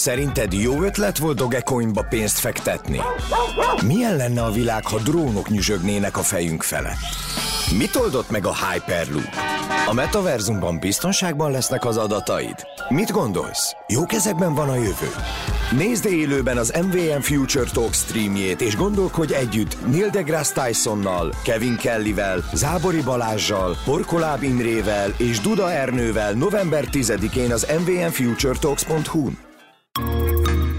Szerinted jó ötlet volt Dogecoinba pénzt fektetni? Milyen lenne a világ, ha drónok nyüzsögnének a fejünk fele? Mit oldott meg a Hyperloop? A metaverzumban biztonságban lesznek az adataid? Mit gondolsz? Jó kezekben van a jövő? Nézd élőben az MVM Future Talk streamjét, és gondolkodj együtt Neil deGrasse Tysonnal, Kevin Kellyvel, Zábori Balázsjal, Porkoláb Imrével és Duda Ernővel november 10-én az mvmfuturetalks.hu-n.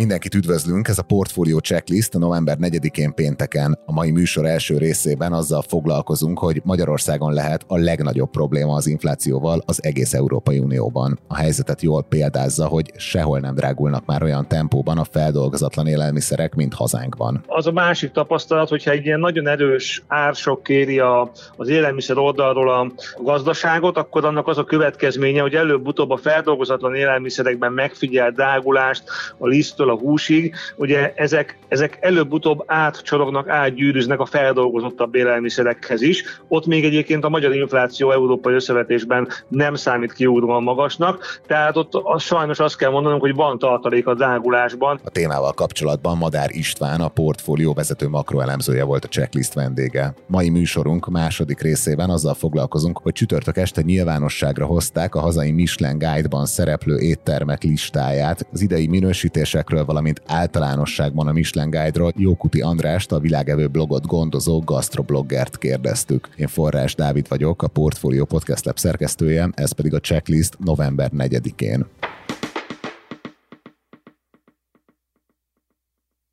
Mindenkit üdvözlünk, ez a Portfolio Checklist a november 4-én pénteken. A mai műsor első részében azzal foglalkozunk, hogy Magyarországon lehet a legnagyobb probléma az inflációval az egész Európai Unióban. A helyzetet jól példázza, hogy sehol nem drágulnak már olyan tempóban a feldolgozatlan élelmiszerek, mint hazánkban. Az a másik tapasztalat, hogyha egy ilyen nagyon erős ársok kéri a, az élelmiszer oldalról a gazdaságot, akkor annak az a következménye, hogy előbb-utóbb a feldolgozatlan élelmiszerekben megfigyel drágulást, a lisztől a húsig, ugye ezek, ezek előbb-utóbb átcsorognak, átgyűrűznek a feldolgozottabb élelmiszerekhez is. Ott még egyébként a magyar infláció európai összevetésben nem számít kiugróan magasnak, tehát ott az, sajnos azt kell mondanom, hogy van tartalék a drágulásban. A témával kapcsolatban Madár István, a portfólió vezető makroelemzője volt a checklist vendége. Mai műsorunk második részében azzal foglalkozunk, hogy csütörtök este nyilvánosságra hozták a hazai Michelin Guide-ban szereplő éttermek listáját. Az idei minősítésekről Michelin-ről, valamint általánosságban a Michelin Guide-ról Jókuti Andrást, a világevő blogot gondozó gastrobloggert kérdeztük. Én Forrás Dávid vagyok, a Portfolio Podcast Lab szerkesztője, ez pedig a checklist november 4-én.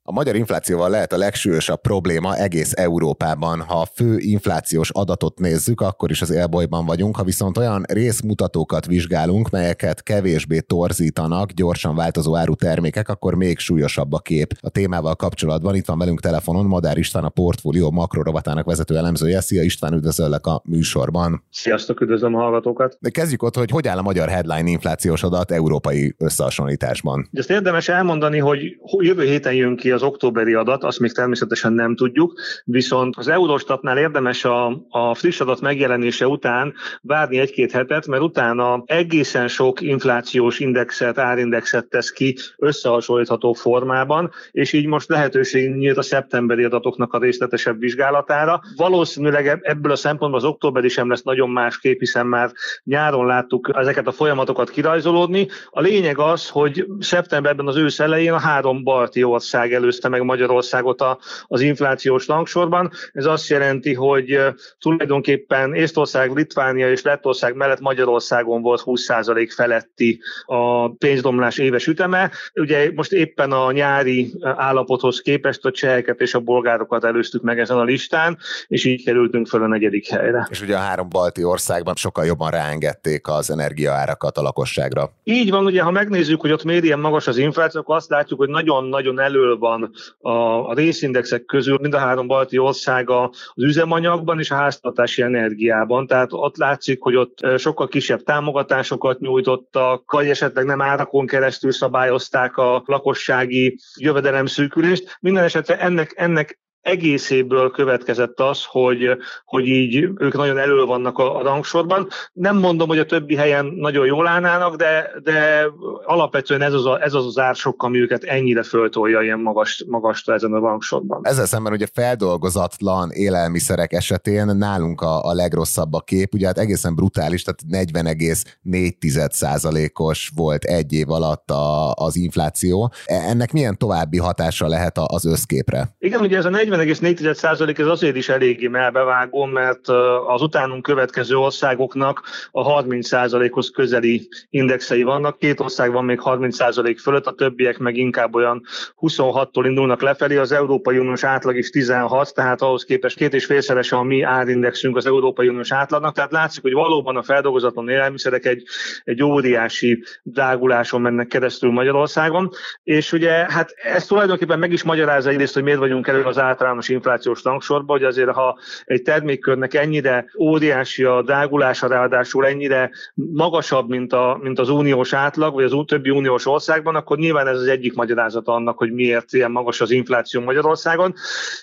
A magyar inflációval lehet a legsúlyosabb probléma egész Európában. Ha a fő inflációs adatot nézzük, akkor is az élbolyban vagyunk, ha viszont olyan részmutatókat vizsgálunk, melyeket kevésbé torzítanak gyorsan változó árutermékek, akkor még súlyosabb a kép. A témával kapcsolatban itt van velünk telefonon Madár István, a portfólió makrorovatának vezető elemzője. Szia István, üdvözöllek a műsorban. Sziasztok, üdvözlöm a hallgatókat. De kezdjük ott, hogy hogy áll a magyar headline inflációs adat európai összehasonlításban. Ezt érdemes elmondani, hogy jövő héten jön ki az októberi adat, azt még természetesen nem tudjuk, viszont az Eurostatnál érdemes a, a friss adat megjelenése után várni egy-két hetet, mert utána egészen sok inflációs indexet, árindexet tesz ki összehasonlítható formában, és így most lehetőség nyílt a szeptemberi adatoknak a részletesebb vizsgálatára. Valószínűleg ebből a szempontból az októberi sem lesz nagyon másképp, hiszen már nyáron láttuk ezeket a folyamatokat kirajzolódni. A lényeg az, hogy szeptemberben az ősz elején a három balti ország elő előzte meg Magyarországot a, az inflációs langsorban. Ez azt jelenti, hogy tulajdonképpen Észtország, Litvánia és Lettország mellett Magyarországon volt 20% feletti a pénzdomlás éves üteme. Ugye most éppen a nyári állapothoz képest a cseheket és a bolgárokat előztük meg ezen a listán, és így kerültünk föl a negyedik helyre. És ugye a három balti országban sokkal jobban ráengedték az energiaárakat a lakosságra. Így van, ugye ha megnézzük, hogy ott miért ilyen magas az infláció, akkor azt látjuk, hogy nagyon-nagyon elől van a, a részindexek közül mind a három balti ország az üzemanyagban és a háztartási energiában. Tehát ott látszik, hogy ott sokkal kisebb támogatásokat nyújtottak, vagy esetleg nem árakon keresztül szabályozták a lakossági jövedelemszűkülést. Minden esetre ennek, ennek egészéből következett az, hogy, hogy így ők nagyon elő vannak a, a rangsorban. Nem mondom, hogy a többi helyen nagyon jól állnának, de, de alapvetően ez az, a, ez az az ársok, ami őket ennyire föltolja ilyen magas, magasra ezen a rangsorban. Ezzel szemben ugye feldolgozatlan élelmiszerek esetén nálunk a, a legrosszabb a kép, ugye hát egészen brutális, tehát 40,4%-os volt egy év alatt a, az infláció. E, ennek milyen további hatása lehet az összképre? Igen, ugye ez a 40 40,4% ez azért is eléggé melbevágó, mert az utánunk következő országoknak a 30%-hoz közeli indexei vannak. Két ország van még 30% fölött, a többiek meg inkább olyan 26-tól indulnak lefelé. Az Európai Uniós átlag is 16, tehát ahhoz képest két és félszeres a mi árindexünk az Európai Uniós átlagnak. Tehát látszik, hogy valóban a feldolgozatlan élelmiszerek egy, egy óriási dráguláson mennek keresztül Magyarországon. És ugye hát ez tulajdonképpen meg is magyarázza egyrészt, hogy miért vagyunk elő az át általános inflációs rangsorba, hogy azért ha egy termékkörnek ennyire óriási a drágulása, ráadásul ennyire magasabb, mint, a, mint az uniós átlag, vagy az többi uniós országban, akkor nyilván ez az egyik magyarázat annak, hogy miért ilyen magas az infláció Magyarországon.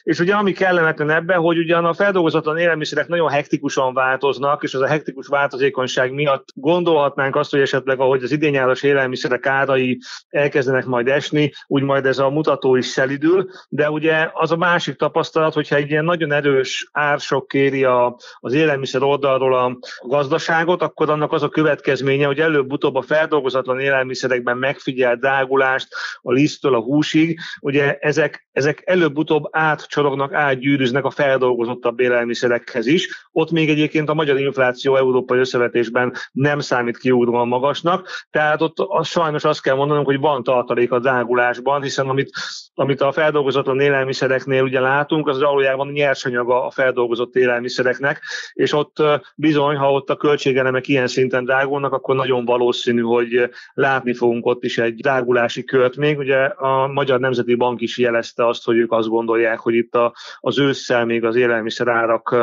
És ugye ami kellemetlen ebben, hogy ugyan a feldolgozatlan élelmiszerek nagyon hektikusan változnak, és az a hektikus változékonyság miatt gondolhatnánk azt, hogy esetleg ahogy az idényáros élelmiszerek árai elkezdenek majd esni, úgy majd ez a mutató is szelidül, de ugye az a másik tapasztalat, hogyha egy ilyen nagyon erős ársok kéri a, az élelmiszer oldalról a gazdaságot, akkor annak az a következménye, hogy előbb-utóbb a feldolgozatlan élelmiszerekben megfigyelt drágulást a lisztől a húsig, ugye ezek, ezek előbb-utóbb átcsorognak, átgyűrűznek a feldolgozottabb élelmiszerekhez is. Ott még egyébként a magyar infláció európai összevetésben nem számít kiugróan magasnak, tehát ott az, sajnos azt kell mondanom, hogy van tartalék a drágulásban, hiszen amit, amit a feldolgozatlan élelmiszereknél ugye látunk, az valójában nyersanyaga a feldolgozott élelmiszereknek, és ott bizony, ha ott a költségelemek ilyen szinten drágulnak, akkor nagyon valószínű, hogy látni fogunk ott is egy drágulási kört még. Ugye a Magyar Nemzeti Bank is jelezte azt, hogy ők azt gondolják, hogy itt a, az ősszel még az élelmiszerárak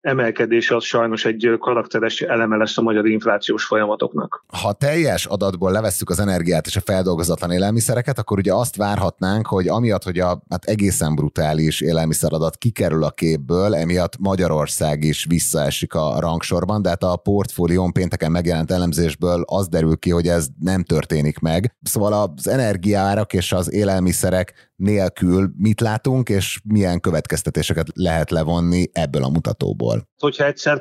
emelkedése az sajnos egy karakteres eleme lesz a magyar inflációs folyamatoknak. Ha teljes adatból levesszük az energiát és a feldolgozatlan élelmiszereket, akkor ugye azt várhatnánk, hogy amiatt, hogy a hát egészen brutális élelmiszeradat kikerül a képből, emiatt Magyarország is visszaesik a rangsorban, de hát a portfólión pénteken megjelent elemzésből az derül ki, hogy ez nem történik meg. Szóval az energiárak és az élelmiszerek nélkül mit látunk, és milyen következtetéseket lehet levonni ebből a mutatóból. Hogyha egyszer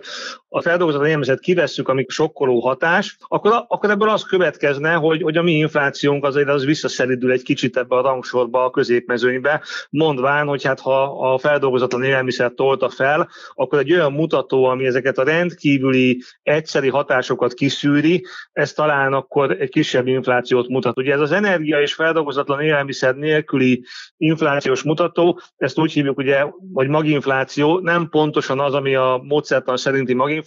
a feldolgozott élelmiszert kivesszük, amik sokkoló hatás, akkor, akkor ebből az következne, hogy, hogy a mi inflációnk azért az visszaszeridül egy kicsit ebbe a rangsorba, a középmezőnybe, mondván, hogy hát ha a feldolgozatlan élelmiszer tolta fel, akkor egy olyan mutató, ami ezeket a rendkívüli egyszeri hatásokat kiszűri, ez talán akkor egy kisebb inflációt mutat. Ugye ez az energia és feldolgozatlan élelmiszer nélküli inflációs mutató, ezt úgy hívjuk ugye, hogy maginfláció, nem pontosan az, ami a módszertan szerinti maginfláció,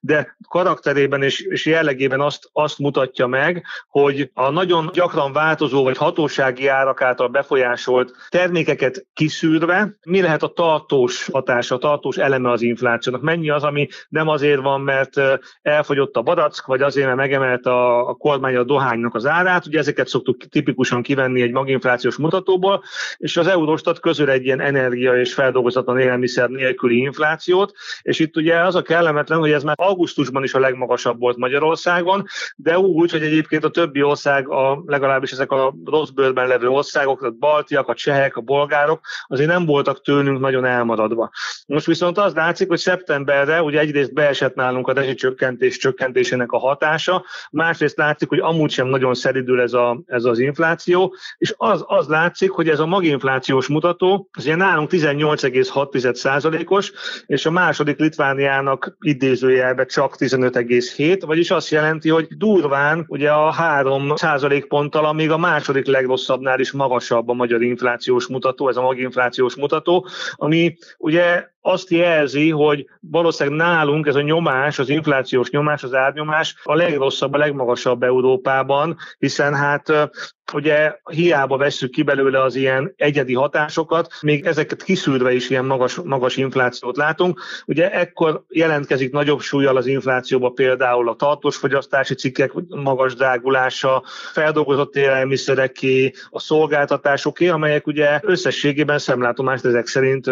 de karakterében és, és jellegében azt, azt mutatja meg, hogy a nagyon gyakran változó vagy hatósági árak által befolyásolt termékeket kiszűrve, mi lehet a tartós hatása, a tartós eleme az inflációnak, mennyi az, ami nem azért van, mert elfogyott a barack, vagy azért, mert megemelt a, a kormány a dohánynak az árát, ugye ezeket szoktuk tipikusan kivenni egy maginflációs mutatóból, és az Eurostat közül egy ilyen energia és feldolgozatlan élelmiszer nélküli inflációt, és itt ugye az a kellemetlen, hogy ez már augusztusban is a legmagasabb volt Magyarországon, de úgy, hogy egyébként a többi ország, a, legalábbis ezek a rossz bőrben levő országok, a baltiak, a csehek, a bolgárok, azért nem voltak tőlünk nagyon elmaradva. Most viszont az látszik, hogy szeptemberre ugye egyrészt beesett nálunk a rezsicsökkentés csökkentésének a hatása, másrészt látszik, hogy amúgy sem nagyon szeridül ez, a, ez az infláció, és az, az látszik, hogy ez a maginflációs mutató, az ilyen nálunk 18,6%-os, és a második Litvániának idézőjelben csak 15,7, vagyis azt jelenti, hogy durván ugye a 3% ponttal, amíg a második legrosszabbnál is magasabb a magyar inflációs mutató, ez a maginflációs mutató, ami ugye azt jelzi, hogy valószínűleg nálunk ez a nyomás, az inflációs nyomás, az árnyomás a legrosszabb, a legmagasabb Európában, hiszen hát ugye hiába vesszük ki belőle az ilyen egyedi hatásokat, még ezeket kiszűrve is ilyen magas, magas inflációt látunk. Ugye ekkor jelentkezik nagyobb súlyjal az inflációba például a tartós fogyasztási cikkek magas drágulása, feldolgozott élelmiszereké, a szolgáltatásoké, amelyek ugye összességében szemlátomást ezek szerint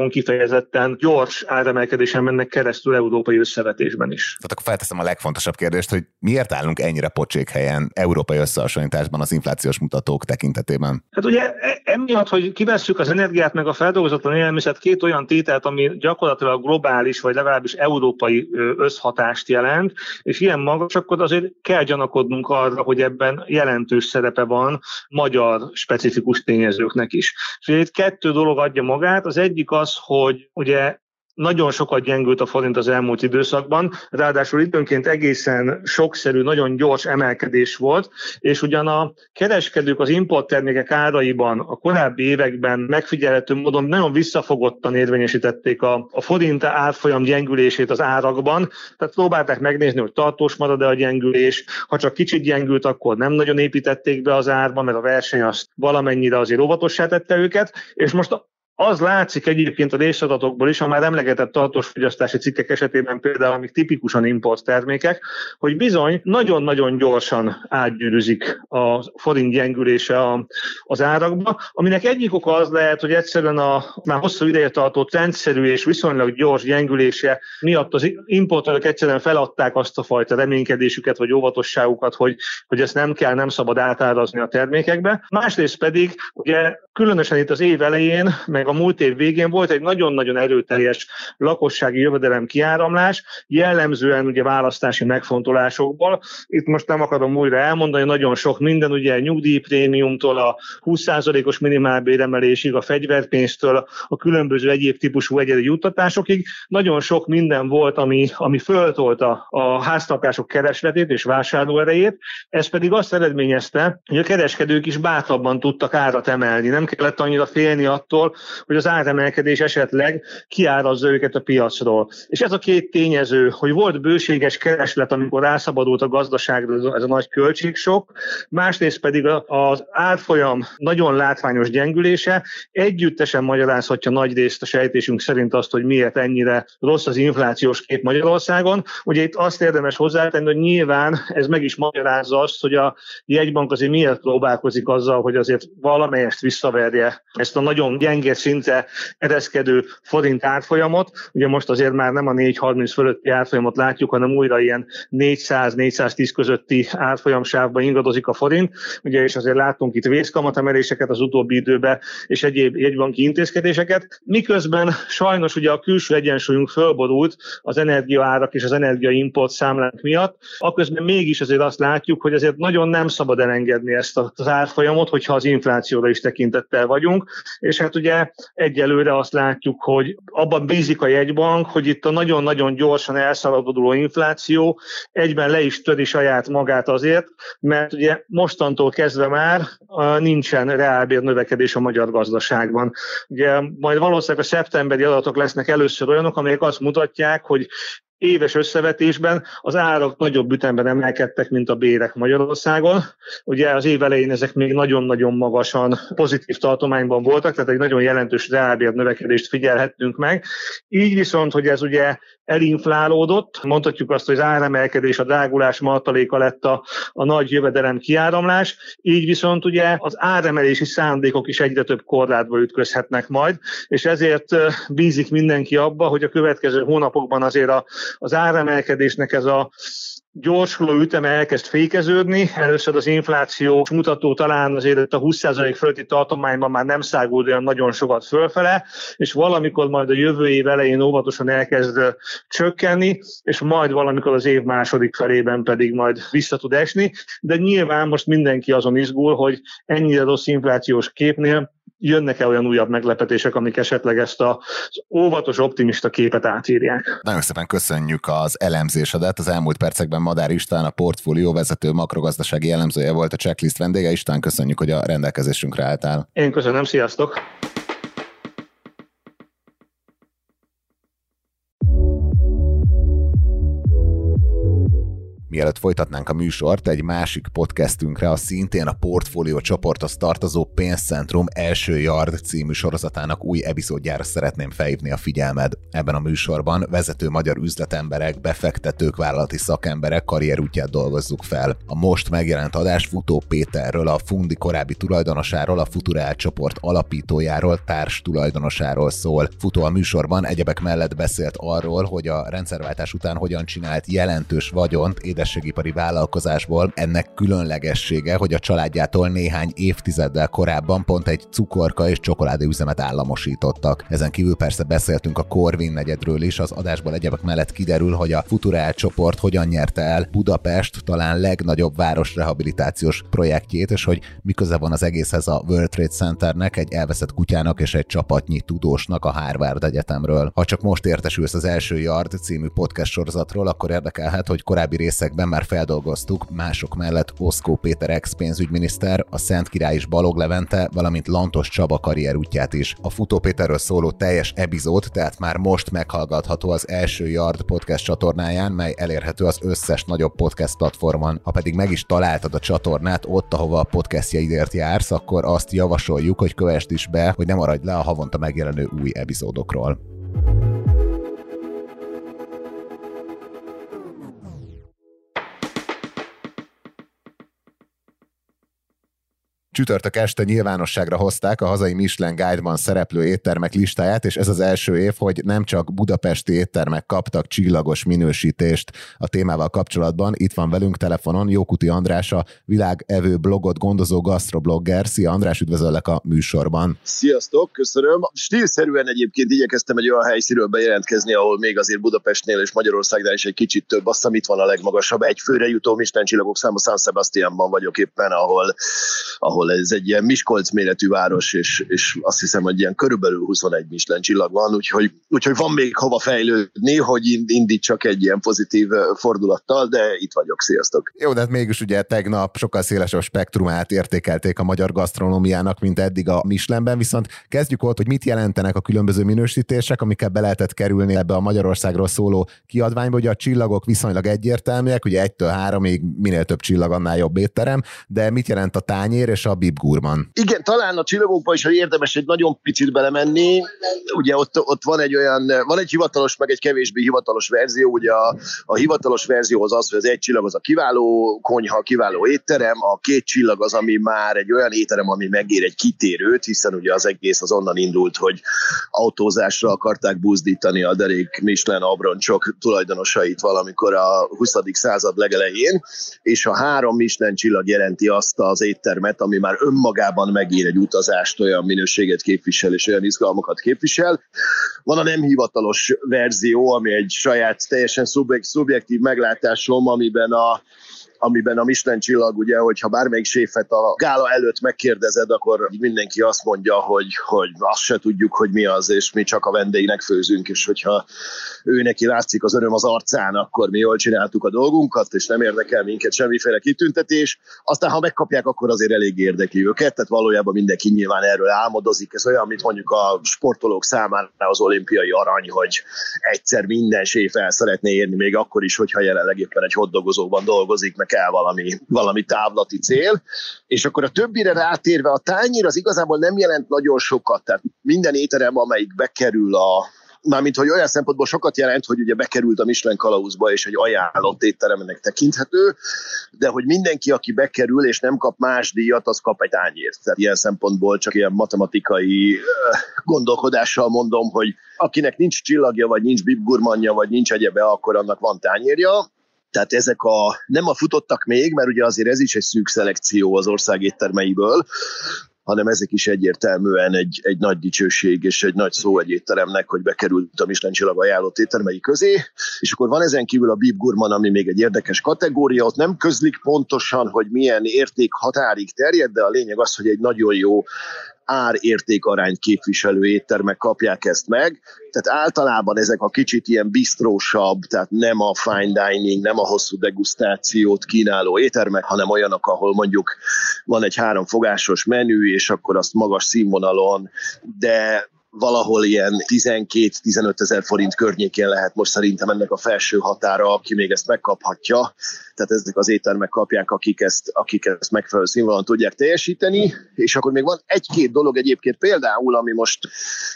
Magyarországon kifejezetten gyors áremelkedésen mennek keresztül európai összevetésben is. Tehát akkor felteszem a legfontosabb kérdést, hogy miért állunk ennyire pocsék helyen európai összehasonlításban az inflációs mutatók tekintetében? Hát ugye e, emiatt, hogy kivesszük az energiát meg a feldolgozatlan élelmiszert, két olyan tételt, ami gyakorlatilag globális, vagy legalábbis európai összhatást jelent, és ilyen magas, akkor azért kell gyanakodnunk arra, hogy ebben jelentős szerepe van magyar specifikus tényezőknek is. És itt kettő dolog adja magát. Az egyik az, hogy ugye nagyon sokat gyengült a forint az elmúlt időszakban, ráadásul időnként egészen sokszerű, nagyon gyors emelkedés volt, és ugyan a kereskedők az importtermékek áraiban a korábbi években megfigyelhető módon nagyon visszafogottan érvényesítették a, a forint árfolyam gyengülését az árakban, tehát próbálták megnézni, hogy tartós marad-e a gyengülés, ha csak kicsit gyengült, akkor nem nagyon építették be az árba, mert a verseny azt valamennyire azért óvatossá tette őket, és most az látszik egyébként a részadatokból is, a már emlegetett tartós fogyasztási cikkek esetében például, amik tipikusan import termékek, hogy bizony nagyon-nagyon gyorsan átgyűrűzik a forint gyengülése az árakba, aminek egyik oka az lehet, hogy egyszerűen a már hosszú ideje tartó rendszerű és viszonylag gyors gyengülése miatt az importőrök egyszerűen feladták azt a fajta reménykedésüket vagy óvatosságukat, hogy, hogy ezt nem kell, nem szabad átárazni a termékekbe. Másrészt pedig, ugye különösen itt az év elején, meg a múlt év végén volt egy nagyon-nagyon erőteljes lakossági jövedelem kiáramlás, jellemzően ugye választási megfontolásokból. Itt most nem akarom újra elmondani, nagyon sok minden, ugye nyugdíjprémiumtól a 20%-os minimálbéremelésig, a fegyverpénztől a különböző egyéb típusú egyedi juttatásokig. Nagyon sok minden volt, ami, ami föltolta a háztartások keresletét és vásárlóerejét. Ez pedig azt eredményezte, hogy a kereskedők is bátrabban tudtak árat emelni. Nem kellett annyira félni attól, hogy az áremelkedés esetleg kiárazza őket a piacról. És ez a két tényező, hogy volt bőséges kereslet, amikor rászabadult a gazdaságra ez a nagy költségsok, másrészt pedig az árfolyam nagyon látványos gyengülése együttesen magyarázhatja nagy részt a sejtésünk szerint azt, hogy miért ennyire rossz az inflációs kép Magyarországon. Ugye itt azt érdemes hozzátenni, hogy nyilván ez meg is magyarázza azt, hogy a jegybank azért miért próbálkozik azzal, hogy azért valamelyest visszaverje ezt a nagyon gyenge szinte ereszkedő forint árfolyamot. Ugye most azért már nem a 4.30 fölötti árfolyamot látjuk, hanem újra ilyen 400-410 közötti árfolyamsávban ingadozik a forint. Ugye és azért látunk itt vészkamatemeléseket az utóbbi időben, és egyéb jegybanki intézkedéseket. Miközben sajnos ugye a külső egyensúlyunk fölborult az energiaárak és az energiaimport számlánk miatt, aközben mégis azért azt látjuk, hogy azért nagyon nem szabad elengedni ezt az árfolyamot, hogyha az inflációra is tekintettel vagyunk. És hát ugye egyelőre azt látjuk, hogy abban bízik a jegybank, hogy itt a nagyon-nagyon gyorsan elszaladuló infláció egyben le is töri saját magát azért, mert ugye mostantól kezdve már nincsen reálbér növekedés a magyar gazdaságban. Ugye majd valószínűleg a szeptemberi adatok lesznek először olyanok, amelyek azt mutatják, hogy éves összevetésben az árak nagyobb ütemben emelkedtek, mint a bérek Magyarországon. Ugye az év elején ezek még nagyon-nagyon magasan pozitív tartományban voltak, tehát egy nagyon jelentős reálbér növekedést figyelhettünk meg. Így viszont, hogy ez ugye elinflálódott, mondhatjuk azt, hogy az áremelkedés, a drágulás martaléka lett a, a nagy jövedelem kiáramlás, így viszont ugye az áremelési szándékok is egyre több korlátba ütközhetnek majd, és ezért bízik mindenki abba, hogy a következő hónapokban azért a az áremelkedésnek ez a gyorsuló üteme elkezd fékeződni. Először az infláció mutató talán azért a 20% fölötti tartományban már nem száguld olyan nagyon sokat fölfele, és valamikor majd a jövő év elején óvatosan elkezd csökkenni, és majd valamikor az év második felében pedig majd vissza tud esni. De nyilván most mindenki azon izgul, hogy ennyire rossz inflációs képnél jönnek-e olyan újabb meglepetések, amik esetleg ezt az óvatos, optimista képet átírják. Nagyon szépen köszönjük az elemzésedet. Az elmúlt percekben Madár István, a portfólió vezető makrogazdasági elemzője volt a checklist vendége. István, köszönjük, hogy a rendelkezésünkre álltál. Én köszönöm, sziasztok! Mielőtt folytatnánk a műsort, egy másik podcastünkre, a szintén a portfólió csoporthoz tartozó Pénzcentrum első Yard című sorozatának új epizódjára szeretném felhívni a figyelmed. Ebben a műsorban vezető magyar üzletemberek, befektetők, vállalati szakemberek karrierútját dolgozzuk fel. A most megjelent adás Futó Péterről, a Fundi korábbi tulajdonosáról, a Futurál csoport alapítójáról, társ tulajdonosáról szól. Futó a műsorban egyebek mellett beszélt arról, hogy a rendszerváltás után hogyan csinált jelentős vagyont édességipari vállalkozásból. Ennek különlegessége, hogy a családjától néhány évtizeddel korábban pont egy cukorka és csokoládéüzemet államosítottak. Ezen kívül persze beszéltünk a Corvin negyedről is, az adásból egyebek mellett kiderül, hogy a Futurál csoport hogyan nyerte el Budapest talán legnagyobb városrehabilitációs projektjét, és hogy miköze van az egészhez a World Trade Centernek, egy elveszett kutyának és egy csapatnyi tudósnak a Harvard Egyetemről. Ha csak most értesülsz az első Yard című podcast sorozatról, akkor érdekelhet, hogy korábbi részekben már feldolgoztuk mások mellett Oszkó Péter ex-pénzügyminiszter, a Szent Király is Balog Levente, valamint Lantos Csaba karrierútját is. A Futó Péterről szóló teljes epizód tehát már most meghallgatható az első Yard podcast csatornáján, mely elérhető az összes nagyobb podcast platformon. Ha pedig meg is találtad a csatornát ott, ahova a podcastjaidért jársz, akkor azt javasoljuk, hogy kövesd is be, hogy ne maradj le a havonta megjelenő új epizódokról. Csütörtök este nyilvánosságra hozták a hazai Michelin Guide-ban szereplő éttermek listáját, és ez az első év, hogy nem csak budapesti éttermek kaptak csillagos minősítést a témával kapcsolatban. Itt van velünk telefonon Jókuti András, a világevő blogot gondozó gasztroblogger. Szia András, üdvözöllek a műsorban. Sziasztok, köszönöm. Stílszerűen egyébként igyekeztem egy olyan helyszínről bejelentkezni, ahol még azért Budapestnél és Magyarországnál is egy kicsit több. Azt hiszem itt van a legmagasabb egy főre jutó Michelin csillagok száma San Sebastianban vagyok éppen, ahol, ahol ez egy ilyen Miskolc méretű város, és, és azt hiszem, hogy ilyen körülbelül 21 Michelin csillag van, úgyhogy, úgyhogy van még hova fejlődni, hogy indítsak egy ilyen pozitív fordulattal, de itt vagyok, sziasztok! Jó, de hát mégis ugye tegnap sokkal szélesebb spektrumát értékelték a magyar gasztronómiának, mint eddig a Michelinben, viszont kezdjük ott, hogy mit jelentenek a különböző minősítések, amikkel be lehetett kerülni ebbe a Magyarországról szóló kiadványba, ugye a csillagok viszonylag egyértelműek, ugye egytől háromig minél több csillag, annál jobb étterem, de mit jelent a tányér és a Bib Gurman. Igen, talán a csillagokban is, hogy érdemes egy nagyon picit belemenni. Ugye ott, ott van egy olyan, van egy hivatalos, meg egy kevésbé hivatalos verzió. Ugye a, a hivatalos verzió az az, hogy az egy csillag az a kiváló konyha, kiváló étterem, a két csillag az, ami már egy olyan étterem, ami megér egy kitérőt, hiszen ugye az egész az onnan indult, hogy autózásra akarták buzdítani a derék Michelin abroncsok tulajdonosait valamikor a 20. század legelején, és a három Michelin csillag jelenti azt az éttermet, ami már önmagában megír egy utazást, olyan minőséget képvisel és olyan izgalmakat képvisel. Van a nem hivatalos verzió, ami egy saját, teljesen szubjektív meglátásom, amiben a amiben a Michelin csillag, ugye, hogyha bármelyik séfet a gála előtt megkérdezed, akkor mindenki azt mondja, hogy, hogy azt se tudjuk, hogy mi az, és mi csak a vendégnek főzünk, és hogyha ő neki látszik az öröm az arcán, akkor mi jól csináltuk a dolgunkat, és nem érdekel minket semmiféle kitüntetés. Aztán, ha megkapják, akkor azért elég érdekli őket, tehát valójában mindenki nyilván erről álmodozik. Ez olyan, mint mondjuk a sportolók számára az olimpiai arany, hogy egyszer minden séf el szeretné érni, még akkor is, hogyha jelenleg éppen egy hoddogozóban dolgozik, meg kell valami, valami távlati cél. És akkor a többire rátérve, a tányér az igazából nem jelent nagyon sokat, tehát minden étterem, amelyik bekerül a, mármint, hogy olyan szempontból sokat jelent, hogy ugye bekerült a Michelin kalauzba, és egy ajánlott étteremnek tekinthető, de hogy mindenki, aki bekerül, és nem kap más díjat, az kap egy tányért. Tehát ilyen szempontból csak ilyen matematikai gondolkodással mondom, hogy akinek nincs csillagja, vagy nincs bibgurmanja, vagy nincs egyebe, akkor annak van tányérja, tehát ezek a, nem a futottak még, mert ugye azért ez is egy szűk szelekció az ország éttermeiből, hanem ezek is egyértelműen egy, egy nagy dicsőség és egy nagy szó egy étteremnek, hogy bekerült a Michelin csillag ajánlott éttermei közé, és akkor van ezen kívül a Bib Gurman, ami még egy érdekes kategória, ott nem közlik pontosan, hogy milyen érték határig terjed, de a lényeg az, hogy egy nagyon jó ár-értékarányt képviselő éttermek kapják ezt meg. Tehát általában ezek a kicsit ilyen bistrósabb, tehát nem a fine dining, nem a hosszú degustációt kínáló éttermek, hanem olyanok, ahol mondjuk van egy háromfogásos menü, és akkor azt magas színvonalon, de valahol ilyen 12-15 ezer forint környékén lehet most szerintem ennek a felső határa, aki még ezt megkaphatja. Tehát ezek az éttermek kapják, akik ezt, akik ezt megfelelő színvonalon tudják teljesíteni. És akkor még van egy-két dolog egyébként például, ami most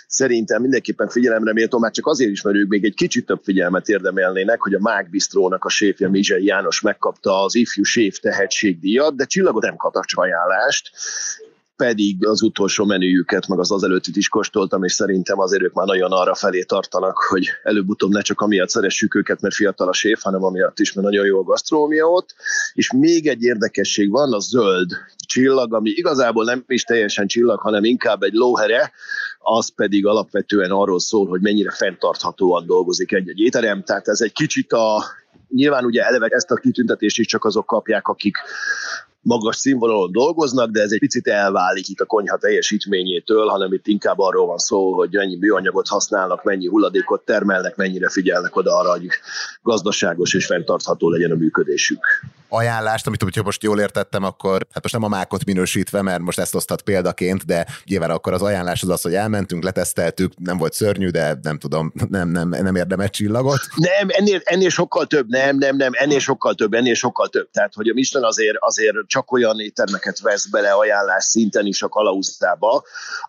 szerintem mindenképpen figyelemre méltó, már csak azért is, mert ők még egy kicsit több figyelmet érdemelnének, hogy a Mák Bistrónak a séfje Mizsei János megkapta az ifjú séf tehetségdíjat, de csillagot nem kaptak ajánlást, pedig az utolsó menüjüket, meg az az előttit is kóstoltam, és szerintem azért ők már nagyon arra felé tartanak, hogy előbb-utóbb ne csak amiatt szeressük őket, mert fiatal a séf, hanem amiatt is, mert nagyon jó a gasztrómia ott. És még egy érdekesség van, a zöld csillag, ami igazából nem is teljesen csillag, hanem inkább egy lóhere, az pedig alapvetően arról szól, hogy mennyire fenntarthatóan dolgozik egy-egy étterem, tehát ez egy kicsit a nyilván ugye eleve ezt a kitüntetést is csak azok kapják, akik magas színvonalon dolgoznak, de ez egy picit elválik itt a konyha teljesítményétől, hanem itt inkább arról van szó, hogy mennyi műanyagot használnak, mennyi hulladékot termelnek, mennyire figyelnek oda arra, hogy gazdaságos és fenntartható legyen a működésük ajánlást, amit hogyha most jól értettem, akkor hát most nem a mákot minősítve, mert most ezt osztat példaként, de nyilván akkor az ajánlás az az, hogy elmentünk, leteszteltük, nem volt szörnyű, de nem tudom, nem, nem, nem érdemes csillagot. Nem, ennél, ennél sokkal több, nem, nem, nem, ennél sokkal több, ennél sokkal több. Tehát, hogy a Michelin azért, azért csak olyan éttermeket vesz bele ajánlás szinten is a kalauztába,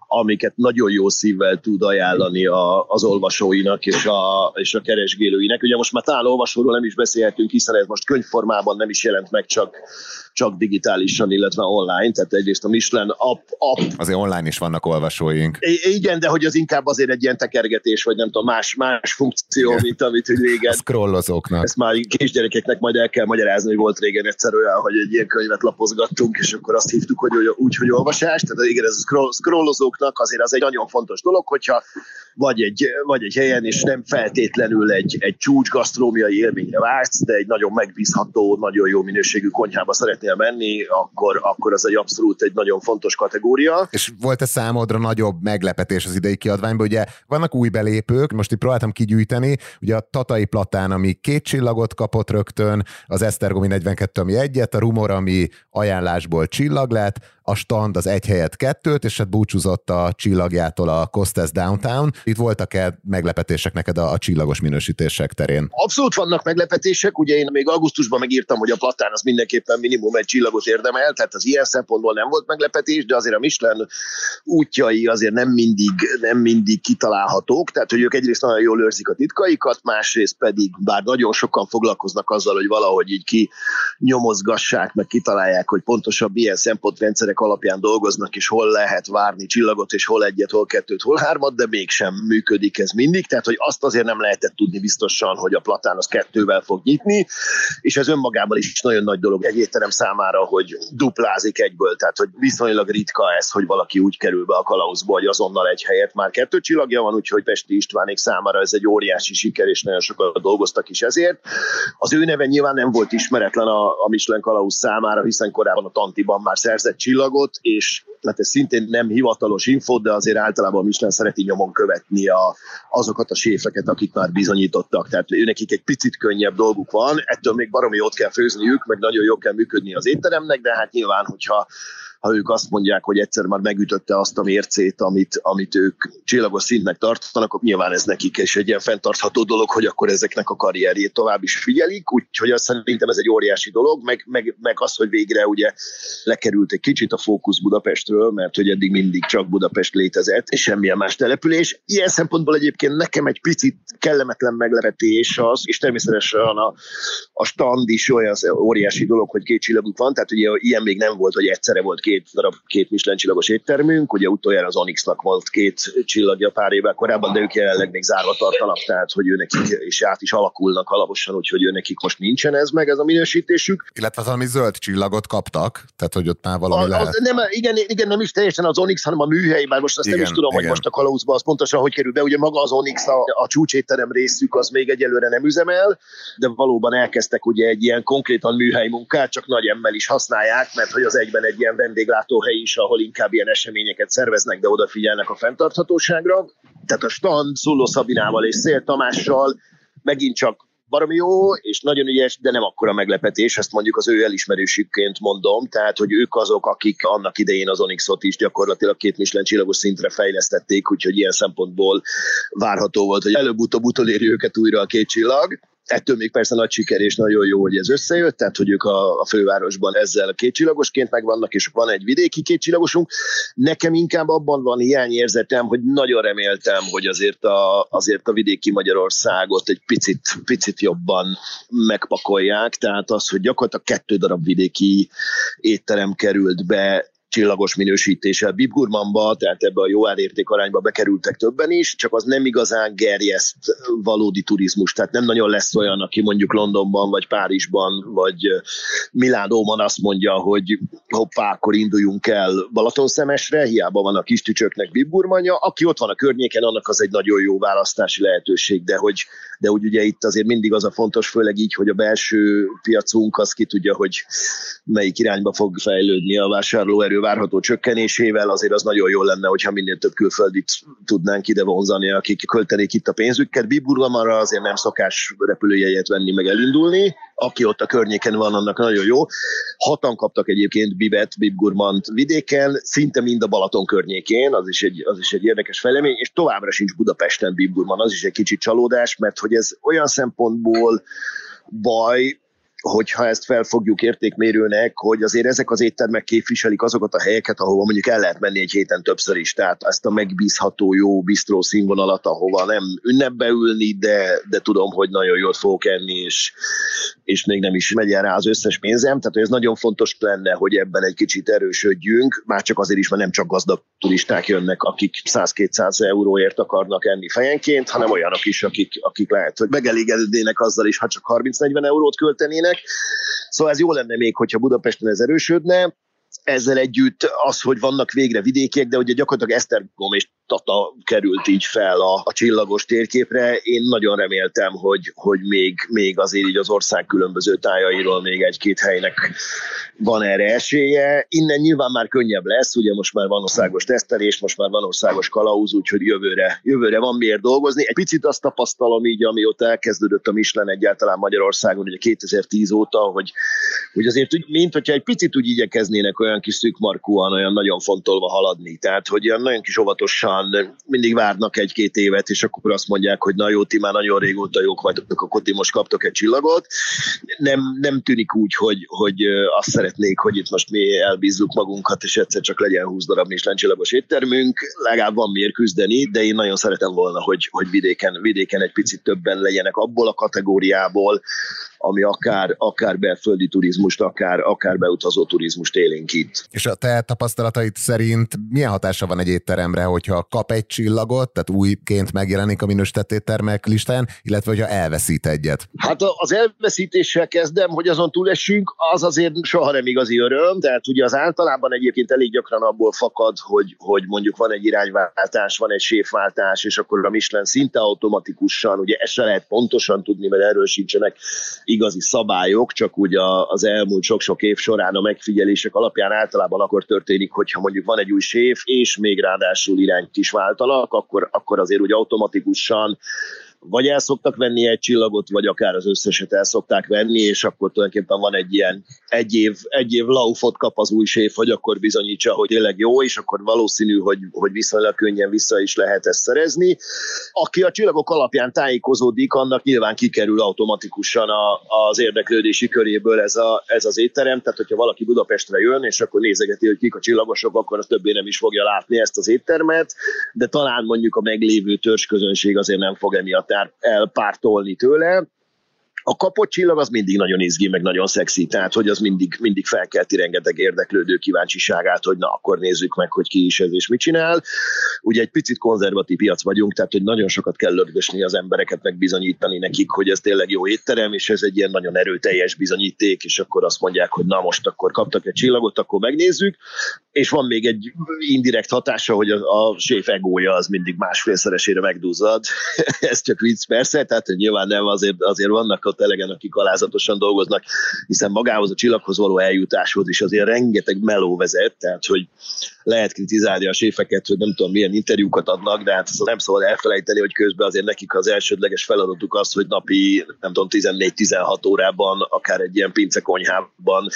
amiket nagyon jó szívvel tud ajánlani a, az olvasóinak és a, és a keresgélőinek. Ugye most már talán olvasóról nem is beszélhetünk, hiszen ez most könyvformában nem is jelent meg csak, csak digitálisan, illetve online, tehát egyrészt a Michelin app, app. Azért online is vannak olvasóink. I- igen, de hogy az inkább azért egy ilyen tekergetés, vagy nem tudom, más, más funkció, Igen. mint amit hogy régen. A scrollozóknak. Ezt már kisgyerekeknek majd el kell magyarázni, hogy volt régen egyszer olyan, hogy egy ilyen könyvet lapozgattunk, és akkor azt hívtuk, hogy úgy, hogy olvasás. Tehát igen, ez a scroll, scrollozóknak azért az egy nagyon fontos dolog, hogyha vagy egy, vagy egy helyen, és nem feltétlenül egy, egy csúcs gasztrómiai élményre vágysz, de egy nagyon megbízható, nagyon jó minőségű konyhába szeretnél menni, akkor, akkor az egy abszolút egy nagyon fontos kategória. És volt-e számodra nagyobb meglepetés az idei kiadványban? Ugye vannak új belépők, most itt próbáltam kigyűjteni, ugye a Tatai Platán, ami két csillagot kapott rögtön, az Esztergomi 42, ami egyet, a Rumor, ami ajánlásból csillag lett, a stand az egy helyet kettőt, és hát búcsúzott a csillagjától a Costes Downtown. Itt voltak-e meglepetések neked a, a csillagos minősítések terén? Abszolút vannak meglepetések, ugye én még augusztusban megírtam, hogy a platán az mindenképpen minimum egy csillagot érdemel, tehát az ilyen szempontból nem volt meglepetés, de azért a Michelin útjai azért nem mindig, nem mindig kitalálhatók, tehát hogy ők egyrészt nagyon jól őrzik a titkaikat, másrészt pedig, bár nagyon sokan foglalkoznak azzal, hogy valahogy így ki nyomozgassák, meg kitalálják, hogy pontosabb ilyen szempontrendszerek rendszerek alapján dolgoznak, és hol lehet várni csillagot, és hol egyet, hol kettőt, hol hármat, de mégsem működik ez mindig, tehát hogy azt azért nem lehetett tudni biztosan, hogy a platán az kettővel fog nyitni, és ez önmagában is nagyon nagy dolog egy étterem számára, hogy duplázik egyből, tehát hogy viszonylag ritka ez, hogy valaki úgy kerül be a kalauzba, hogy azonnal egy helyet már kettő csillagja van, úgyhogy Pesti Istvánék számára ez egy óriási siker, és nagyon sokat dolgoztak is ezért. Az ő neve nyilván nem volt ismeretlen a, a Michelin kalauz számára, hiszen korábban a Tantiban már szerzett csillag, csillagot, és hát ez szintén nem hivatalos info, de azért általában Michelin szereti nyomon követni a, azokat a séfeket, akik már bizonyítottak. Tehát őnekik egy picit könnyebb dolguk van, ettől még baromi ott kell főzniük, meg nagyon jól kell működni az étteremnek, de hát nyilván, hogyha ha ők azt mondják, hogy egyszer már megütötte azt a mércét, amit, amit ők csillagos szintnek tartanak, akkor nyilván ez nekik is egy ilyen fenntartható dolog, hogy akkor ezeknek a karrierjét tovább is figyelik, úgyhogy azt szerintem ez egy óriási dolog, meg, meg, meg az, hogy végre ugye lekerült egy kicsit a fókusz Budapestről, mert hogy eddig mindig csak Budapest létezett, és semmilyen más település. Ilyen szempontból egyébként nekem egy picit kellemetlen meglepetés az, és természetesen a, a stand is olyan óriási dolog, hogy két csillagunk van, tehát ugye ilyen még nem volt, hogy egyszerre volt két két darab két Michelin csillagos éttermünk, ugye utoljára az Onyxnak volt két csillagja pár évvel korábban, de ők jelenleg még zárva tartanak, tehát hogy ő nekik is át is alakulnak alaposan, úgyhogy ő nekik most nincsen ez meg, ez a minősítésük. Illetve valami zöld csillagot kaptak, tehát hogy ott már valami a, lehet. Az, nem, igen, igen, nem is teljesen az Onyx, hanem a műhely, bár most azt igen, nem is tudom, igen. hogy most a kalauzba az pontosan hogy kerül be, ugye maga az Onyx, a, a csúcsétterem részük az még egyelőre nem üzemel, de valóban elkezdtek ugye egy ilyen konkrétan műhely munkát, csak nagy emmel is használják, mert hogy az egyben egy ilyen vendéglátóhely is, ahol inkább ilyen eseményeket szerveznek, de odafigyelnek a fenntarthatóságra. Tehát a stand Szulló Szabinával és Szél Tamással megint csak baromi jó, és nagyon ügyes, de nem akkora meglepetés, ezt mondjuk az ő elismerősükként mondom, tehát, hogy ők azok, akik annak idején az Onyxot is gyakorlatilag két Michelin csillagos szintre fejlesztették, úgyhogy ilyen szempontból várható volt, hogy előbb-utóbb utoléri őket újra a két csillag. Ettől még persze nagy siker és nagyon jó, hogy ez összejött, tehát hogy ők a, a fővárosban ezzel kétcsillagosként megvannak, és van egy vidéki kétcsillagosunk. Nekem inkább abban van hiányérzetem, hogy nagyon reméltem, hogy azért a, azért a vidéki Magyarországot egy picit, picit jobban megpakolják, tehát az, hogy gyakorlatilag kettő darab vidéki étterem került be csillagos minősítéssel. Bib Gurmanba, tehát ebbe a jó árérték arányba bekerültek többen is, csak az nem igazán gerjeszt valódi turizmus, tehát nem nagyon lesz olyan, aki mondjuk Londonban, vagy Párizsban, vagy Milánóban azt mondja, hogy hoppá, akkor induljunk el Balatonszemesre, hiába van a kis tücsöknek Bib aki ott van a környéken, annak az egy nagyon jó választási lehetőség, de hogy, de hogy ugye itt azért mindig az a fontos, főleg így, hogy a belső piacunk az ki tudja, hogy melyik irányba fog fejlődni a vásárlóerő várható csökkenésével, azért az nagyon jó lenne, hogyha minél több külföldit tudnánk ide vonzani, akik költenék itt a pénzüket. Biburgamarra azért nem szokás repülőjegyet venni, meg elindulni. Aki ott a környéken van, annak nagyon jó. Hatan kaptak egyébként Bibet, Bibgurmant vidéken, szinte mind a Balaton környékén, az is egy, az is egy érdekes fejlemény, és továbbra sincs Budapesten Bibgurman, az is egy kicsit csalódás, mert hogy ez olyan szempontból baj, hogyha ezt felfogjuk értékmérőnek, hogy azért ezek az éttermek képviselik azokat a helyeket, ahova mondjuk el lehet menni egy héten többször is. Tehát ezt a megbízható, jó bistró színvonalat, ahova nem ünnepbe ülni, de, de tudom, hogy nagyon jól fogok enni, és, és még nem is megy el rá az összes pénzem. Tehát ez nagyon fontos lenne, hogy ebben egy kicsit erősödjünk, már csak azért is, mert nem csak gazdag turisták jönnek, akik 100-200 euróért akarnak enni fejenként, hanem olyanok is, akik, akik lehet, hogy megelégednének azzal is, ha csak 30-40 eurót költenének, Szóval ez jó lenne még, hogyha Budapesten ez erősödne, ezzel együtt az, hogy vannak végre vidékiek, de ugye gyakorlatilag Esztergom és Tata került így fel a, a csillagos térképre. Én nagyon reméltem, hogy, hogy még, még azért így az ország különböző tájairól még egy-két helynek van erre esélye. Innen nyilván már könnyebb lesz, ugye most már van országos tesztelés, most már van országos kalauz, úgyhogy jövőre, jövőre van miért dolgozni. Egy picit azt tapasztalom így, amióta elkezdődött a Michelin egyáltalán Magyarországon, ugye 2010 óta, hogy, hogy azért mint hogyha egy picit úgy igyekeznének olyan kis szűkmarkúan, olyan nagyon fontolva haladni. Tehát, hogy olyan nagyon kis óvatosan mindig várnak egy-két évet, és akkor azt mondják, hogy na jó, ti már nagyon régóta jók vagytok, akkor ti most kaptok egy csillagot. Nem, nem tűnik úgy, hogy, hogy azt szeretnék, hogy itt most mi elbízzuk magunkat, és egyszer csak legyen 20 darab Michelin csillagos éttermünk. Legalább van miért küzdeni, de én nagyon szeretem volna, hogy, hogy vidéken, vidéken egy picit többen legyenek abból a kategóriából, ami akár, akár belföldi turizmust, akár, akár beutazó turizmust élénkít. És a te tapasztalataid szerint milyen hatása van egy étteremre, hogyha kap egy csillagot, tehát újként megjelenik a minősített éttermek listáján, illetve hogyha elveszít egyet? Hát az elveszítéssel kezdem, hogy azon túlesünk, az azért soha nem igazi öröm, tehát ugye az általában egyébként elég gyakran abból fakad, hogy, hogy mondjuk van egy irányváltás, van egy séfváltás, és akkor a Michelin szinte automatikusan, ugye ezt se lehet pontosan tudni, mert erről sincsenek igazi szabályok, csak ugye az elmúlt sok-sok év során a megfigyelések alapján általában akkor történik, hogyha mondjuk van egy új séf, és még ráadásul irányt is váltanak, akkor, akkor azért úgy automatikusan vagy el szoktak venni egy csillagot, vagy akár az összeset el szokták venni, és akkor tulajdonképpen van egy ilyen egy év, egy év laufot kap az új séf, hogy akkor bizonyítsa, hogy tényleg jó, és akkor valószínű, hogy, hogy viszonylag könnyen vissza is lehet ezt szerezni. Aki a csillagok alapján tájékozódik, annak nyilván kikerül automatikusan a, az érdeklődési köréből ez, a, ez az étterem, tehát hogyha valaki Budapestre jön, és akkor nézegeti, hogy kik a csillagosok, akkor az többé nem is fogja látni ezt az éttermet, de talán mondjuk a meglévő törzsközönség azért nem fog emiatt elpártolni tőle, a kapott csillag az mindig nagyon izgi, meg nagyon szexi, tehát hogy az mindig, mindig felkelti rengeteg érdeklődő kíváncsiságát, hogy na akkor nézzük meg, hogy ki is ez és mit csinál. Ugye egy picit konzervatív piac vagyunk, tehát hogy nagyon sokat kell lögdösni az embereket, meg bizonyítani nekik, hogy ez tényleg jó étterem, és ez egy ilyen nagyon erőteljes bizonyíték, és akkor azt mondják, hogy na most akkor kaptak egy csillagot, akkor megnézzük. És van még egy indirekt hatása, hogy a, a séf egója az mindig másfélszeresére megduzzad. ez csak vicc persze, tehát nyilván nem, azért, azért vannak ott elegen, akik alázatosan dolgoznak, hiszen magához a csillaghoz való eljutáshoz is azért rengeteg meló vezet, tehát hogy lehet kritizálni a séfeket, hogy nem tudom milyen interjúkat adnak, de hát nem szabad elfelejteni, hogy közben azért nekik az elsődleges feladatuk az, hogy napi nem tudom 14-16 órában akár egy ilyen pincekonyhában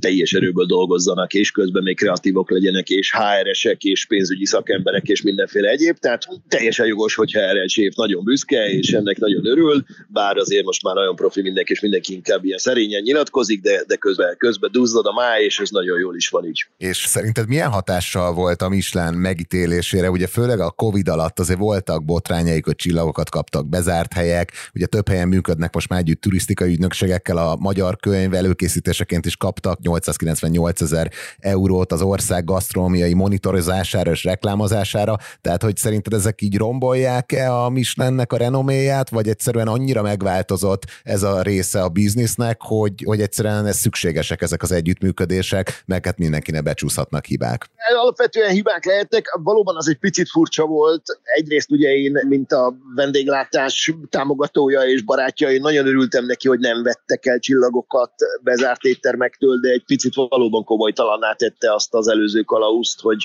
teljes erőből dolgozzanak, és közben még kreatívok legyenek, és HR-esek, és pénzügyi szakemberek, és mindenféle egyéb. Tehát teljesen jogos, hogyha erre egy séf nagyon büszke, és ennek nagyon örül, bár azért most már nagyon profi mindenki, és mindenki inkább ilyen szerényen nyilatkozik, de, de közben, közben duzzad a máj, és ez nagyon jól is van így. És szerinted milyen hatással hatással volt a Michelin megítélésére? Ugye főleg a Covid alatt azért voltak botrányaik, hogy csillagokat kaptak, bezárt helyek, ugye több helyen működnek most már együtt turisztikai ügynökségekkel, a magyar könyv előkészítéseként is kaptak 898 ezer eurót az ország gasztronómiai monitorozására és reklámozására, tehát hogy szerinted ezek így rombolják-e a Michelinnek a renoméját, vagy egyszerűen annyira megváltozott ez a része a biznisznek, hogy, hogy egyszerűen ez szükségesek ezek az együttműködések, mert hát mindenkinek becsúszhatnak hibák. Alapvetően hibák lehetnek, valóban az egy picit furcsa volt. Egyrészt ugye én, mint a vendéglátás támogatója és barátja, én nagyon örültem neki, hogy nem vettek el csillagokat bezárt éttermektől, de egy picit valóban komolytalanná tette azt az előző kalauzt, hogy,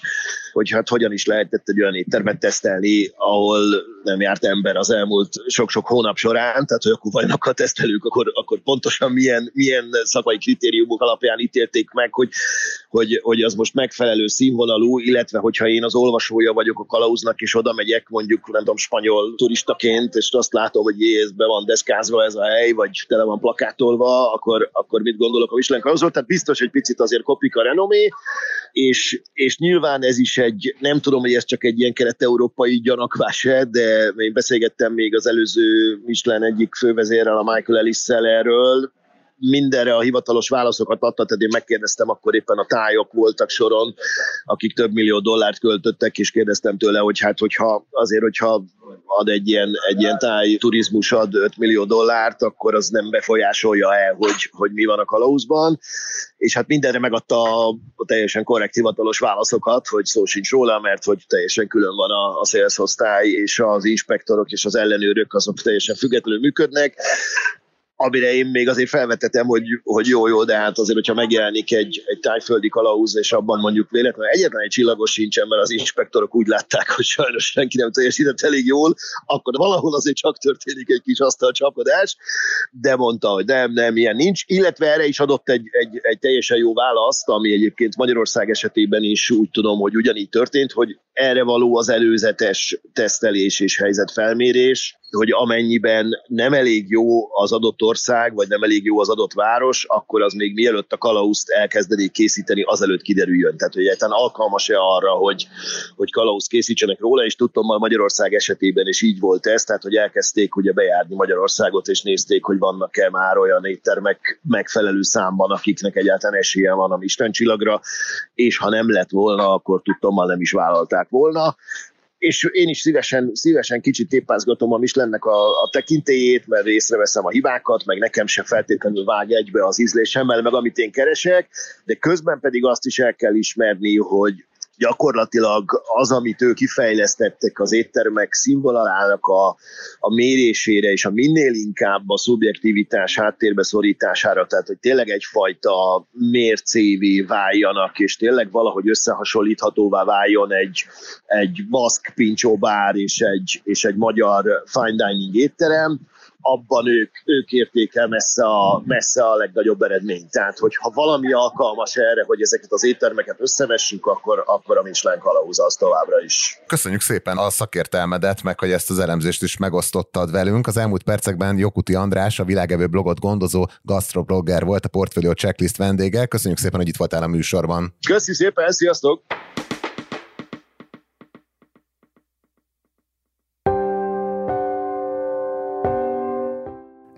hogy hát hogyan is lehetett egy olyan éttermet tesztelni, ahol nem járt ember az elmúlt sok-sok hónap során, tehát hogy akkor vannak a tesztelők, akkor, akkor pontosan milyen, milyen szakmai kritériumok alapján ítélték meg, hogy, hogy, hogy az most megfelelő színvonalú, illetve hogyha én az olvasója vagyok a kalauznak, és oda megyek mondjuk, nem tudom, spanyol turistaként, és azt látom, hogy jé, ez be van deszkázva ez a hely, vagy tele van plakátolva, akkor, akkor mit gondolok a Michelin kalauzról? Tehát biztos, hogy picit azért kopik a renomé, és, és nyilván ez is egy, nem tudom, hogy ez csak egy ilyen kelet-európai gyanakvás de én beszélgettem még az előző Michelin egyik fővezérrel, a Michael ellis erről, mindenre a hivatalos válaszokat adta, tehát én megkérdeztem, akkor éppen a tájok voltak soron, akik több millió dollárt költöttek, és kérdeztem tőle, hogy hát hogyha azért, hogyha ad egy ilyen, egy ilyen táj turizmus ad 5 millió dollárt, akkor az nem befolyásolja el, hogy, hogy mi van a kalauzban, és hát mindenre megadta a, teljesen korrekt hivatalos válaszokat, hogy szó sincs róla, mert hogy teljesen külön van a, a sales és az inspektorok és az ellenőrök azok teljesen függetlenül működnek, amire én még azért felvetettem, hogy, hogy jó, jó, de hát azért, hogyha megjelenik egy, egy tájföldi kalauz, és abban mondjuk véletlenül egyetlen egy csillagos sincsen, mert az inspektorok úgy látták, hogy sajnos senki nem teljesített elég jól, akkor valahol azért csak történik egy kis asztalcsapodás, de mondta, hogy nem, nem, ilyen nincs, illetve erre is adott egy, egy, egy teljesen jó választ, ami egyébként Magyarország esetében is úgy tudom, hogy ugyanígy történt, hogy erre való az előzetes tesztelés és helyzetfelmérés, hogy amennyiben nem elég jó az adott ország, vagy nem elég jó az adott város, akkor az még mielőtt a kalauzt elkezdenék készíteni, azelőtt kiderüljön. Tehát, hogy egyáltalán alkalmas-e arra, hogy, hogy kalauzt készítsenek róla, és tudtam, hogy Magyarország esetében is így volt ez, tehát, hogy elkezdték ugye bejárni Magyarországot, és nézték, hogy vannak-e már olyan éttermek megfelelő számban, akiknek egyáltalán esélye van a Isten csillagra, és ha nem lett volna, akkor tudtam, nem is vállalták volna és én is szívesen, szívesen kicsit tépázgatom a Michelinnek a, a tekintélyét, mert észreveszem a hibákat, meg nekem sem feltétlenül vág egybe az ízlésemmel, meg amit én keresek, de közben pedig azt is el kell ismerni, hogy gyakorlatilag az, amit ők kifejlesztettek az éttermek színvonalának a, a mérésére, és a minél inkább a szubjektivitás háttérbe szorítására, tehát hogy tényleg egyfajta mércévé váljanak, és tényleg valahogy összehasonlíthatóvá váljon egy, egy baszk pincsóbár és egy, és egy magyar fine dining étterem, abban ők, ők érték el messze a, messze a legnagyobb eredményt. Tehát, hogyha valami alkalmas erre, hogy ezeket az éttermeket összevessük, akkor, akkor a Michelin kalauz az továbbra is. Köszönjük szépen a szakértelmedet, meg hogy ezt az elemzést is megosztottad velünk. Az elmúlt percekben Jokuti András, a világevő blogot gondozó gastroblogger volt a Portfolio Checklist vendége. Köszönjük szépen, hogy itt voltál a műsorban. Köszönjük szépen, sziasztok!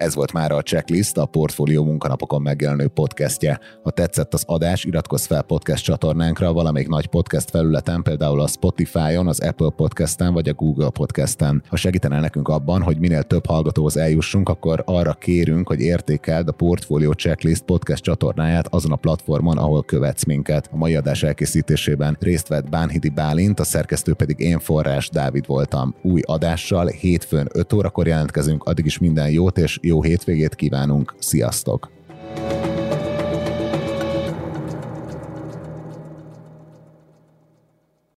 Ez volt már a Checklist, a Portfólió munkanapokon megjelenő podcastje. Ha tetszett az adás, iratkozz fel podcast csatornánkra valamelyik nagy podcast felületen, például a Spotify-on, az Apple Podcast-en vagy a Google Podcast-en. Ha segítenél nekünk abban, hogy minél több hallgatóhoz eljussunk, akkor arra kérünk, hogy értékeld a Portfolio Checklist podcast csatornáját azon a platformon, ahol követsz minket. A mai adás elkészítésében részt vett Bánhidi Bálint, a szerkesztő pedig én Forrás Dávid voltam. Új adással hétfőn 5 órakor jelentkezünk, addig is minden jót és jó hétvégét kívánunk, sziasztok!